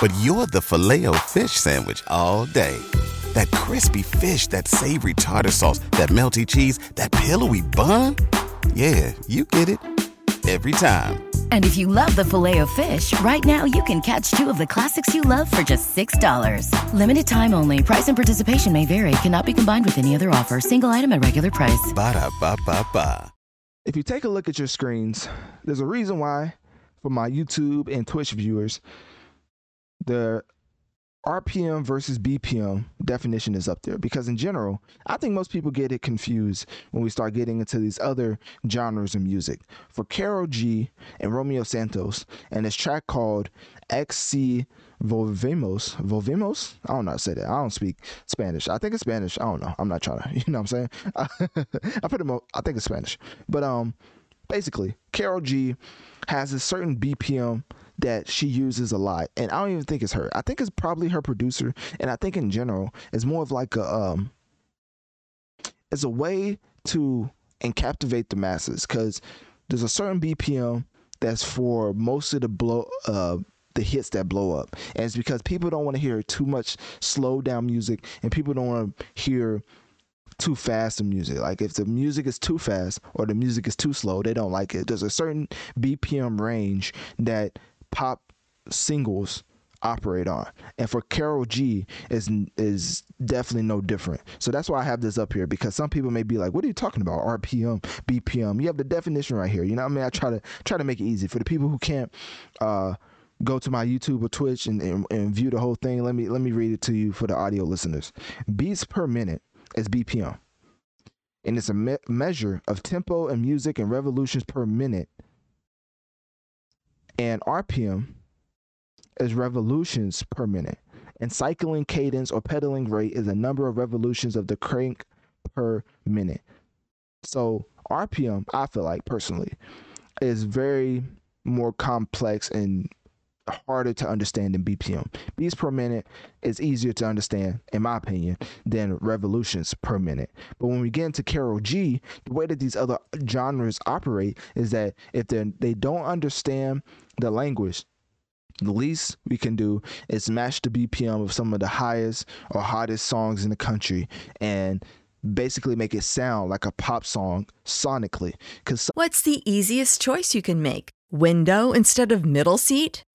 but you're the filet o fish Sandwich all day. That crispy fish, that savory tartar sauce, that melty cheese, that pillowy bun. Yeah, you get it every time. And if you love the filet of fish, right now you can catch two of the classics you love for just $6. Limited time only. Price and participation may vary. Cannot be combined with any other offer. Single item at regular price. Ba da ba ba ba. If you take a look at your screens, there's a reason why, for my YouTube and Twitch viewers, the RPM versus BPM definition is up there because in general, I think most people get it confused when we start getting into these other genres of music. For Karol G and Romeo Santos and this track called X Si Volvemos, Volvemos? I don't know how to say that. I don't speak Spanish. I think it's Spanish. I don't know. I'm not trying to, you know what I'm saying? I put it, I think it's Spanish. But um basically, Karol G has a certain BPM that she uses a lot, and I don't even think it's her. I think it's probably her producer, and I think in general, it's more of like a um, it's a way to and captivate the masses because there's a certain BPM that's for most of the blow uh the hits that blow up, and it's because people don't want to hear too much slow down music, and people don't want to hear too fast of music. Like if the music is too fast or the music is too slow, they don't like it. There's a certain BPM range that pop singles operate on. And for Karol G is is definitely no different. So that's why I have this up here because some people may be like, "What are you talking about? RPM, BPM?" You have the definition right here. You know what I mean? I try to try to make it easy for the people who can't uh, go to my YouTube or Twitch and, and, and view the whole thing. Let me let me read it to you for the audio listeners. Beats per minute is BPM. And it's a me- measure of tempo and music and revolutions per minute and RPM is revolutions per minute. And cycling cadence or pedaling rate is the number of revolutions of the crank per minute. So RPM, I feel like personally, is very more complex and harder to understand than BPM. Beats per minute is easier to understand, in my opinion, than revolutions per minute. But when we get into Karol G, the way that these other genres operate is that if they they don't understand the language, the least we can do is match the BPM of some of the highest or hottest songs in the country and basically make it sound like a pop song sonically. Cause What's the easiest choice you can make? Window instead of middle seat?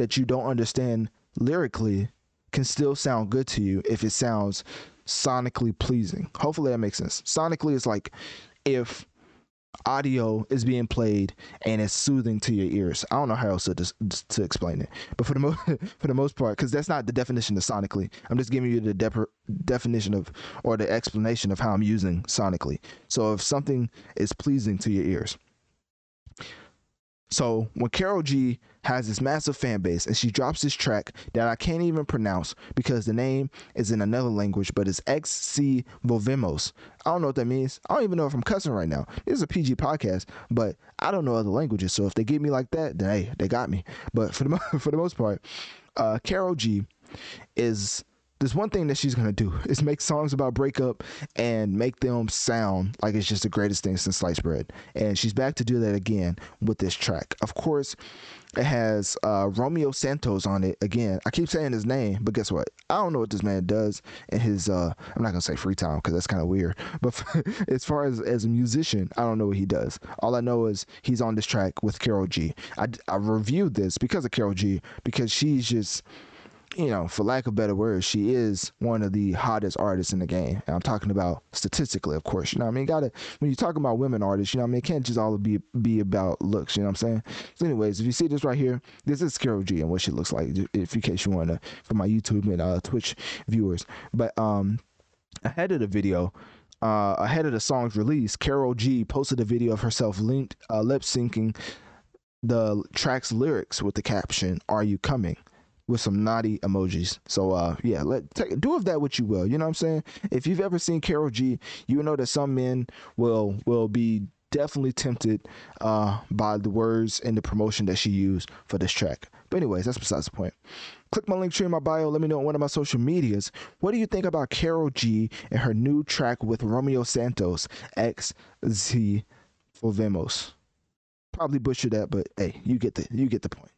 that you don't understand lyrically can still sound good to you if it sounds sonically pleasing. Hopefully that makes sense. Sonically, it's like if audio is being played and it's soothing to your ears. I don't know how else to to explain it, but for the most for the most part, because that's not the definition of sonically. I'm just giving you the de- definition of or the explanation of how I'm using sonically. So if something is pleasing to your ears. So when Karol G has this massive fan base and she drops this track that I can't even pronounce because the name is in another language, but it's X Si Volvemos. I don't know what that means. I don't even know if I'm cussing right now. This is a PG podcast, but I don't know other languages. So if they get me like that, then hey, they got me. But for the for the most part, uh, Karol G is there's one thing that she's gonna do is make songs about breakup and make them sound like it's just the greatest thing since sliced bread. And she's back to do that again with this track. Of course, it has uh, Romeo Santos on it again. I keep saying his name, but guess what? I don't know what this man does in his. Uh, I'm not gonna say free time because that's kind of weird. But as far as as a musician, I don't know what he does. All I know is he's on this track with Karol G. I I reviewed this because of Karol G because she's just you know, for lack of better words, she is one of the hottest artists in the game. And I'm talking about statistically, of course. You know I mean? Gotta when you're talking about women artists, you know I mean? It can't just all be be about looks, you know what I'm saying? So anyways, if you see this right here, this is Karol G and what she looks like, if in case you wanna for my YouTube and uh, Twitch viewers. But um ahead of the video, uh, ahead of the song's release, Karol G posted a video of herself linked uh, lip syncing the track's lyrics with the caption, Are you coming? With some naughty emojis. So uh yeah, let take, do of that what you will. You know what I'm saying? If you've ever seen Karol G, you know that some men will will be definitely tempted uh by the words and the promotion that she used for this track. But anyways, that's besides the point. Click my link tree in my bio. Let me know on one of my social medias. What do you think about Karol G and her new track with Romeo Santos, XZ for Vemos? Probably butchered that, but hey, you get the you get the point.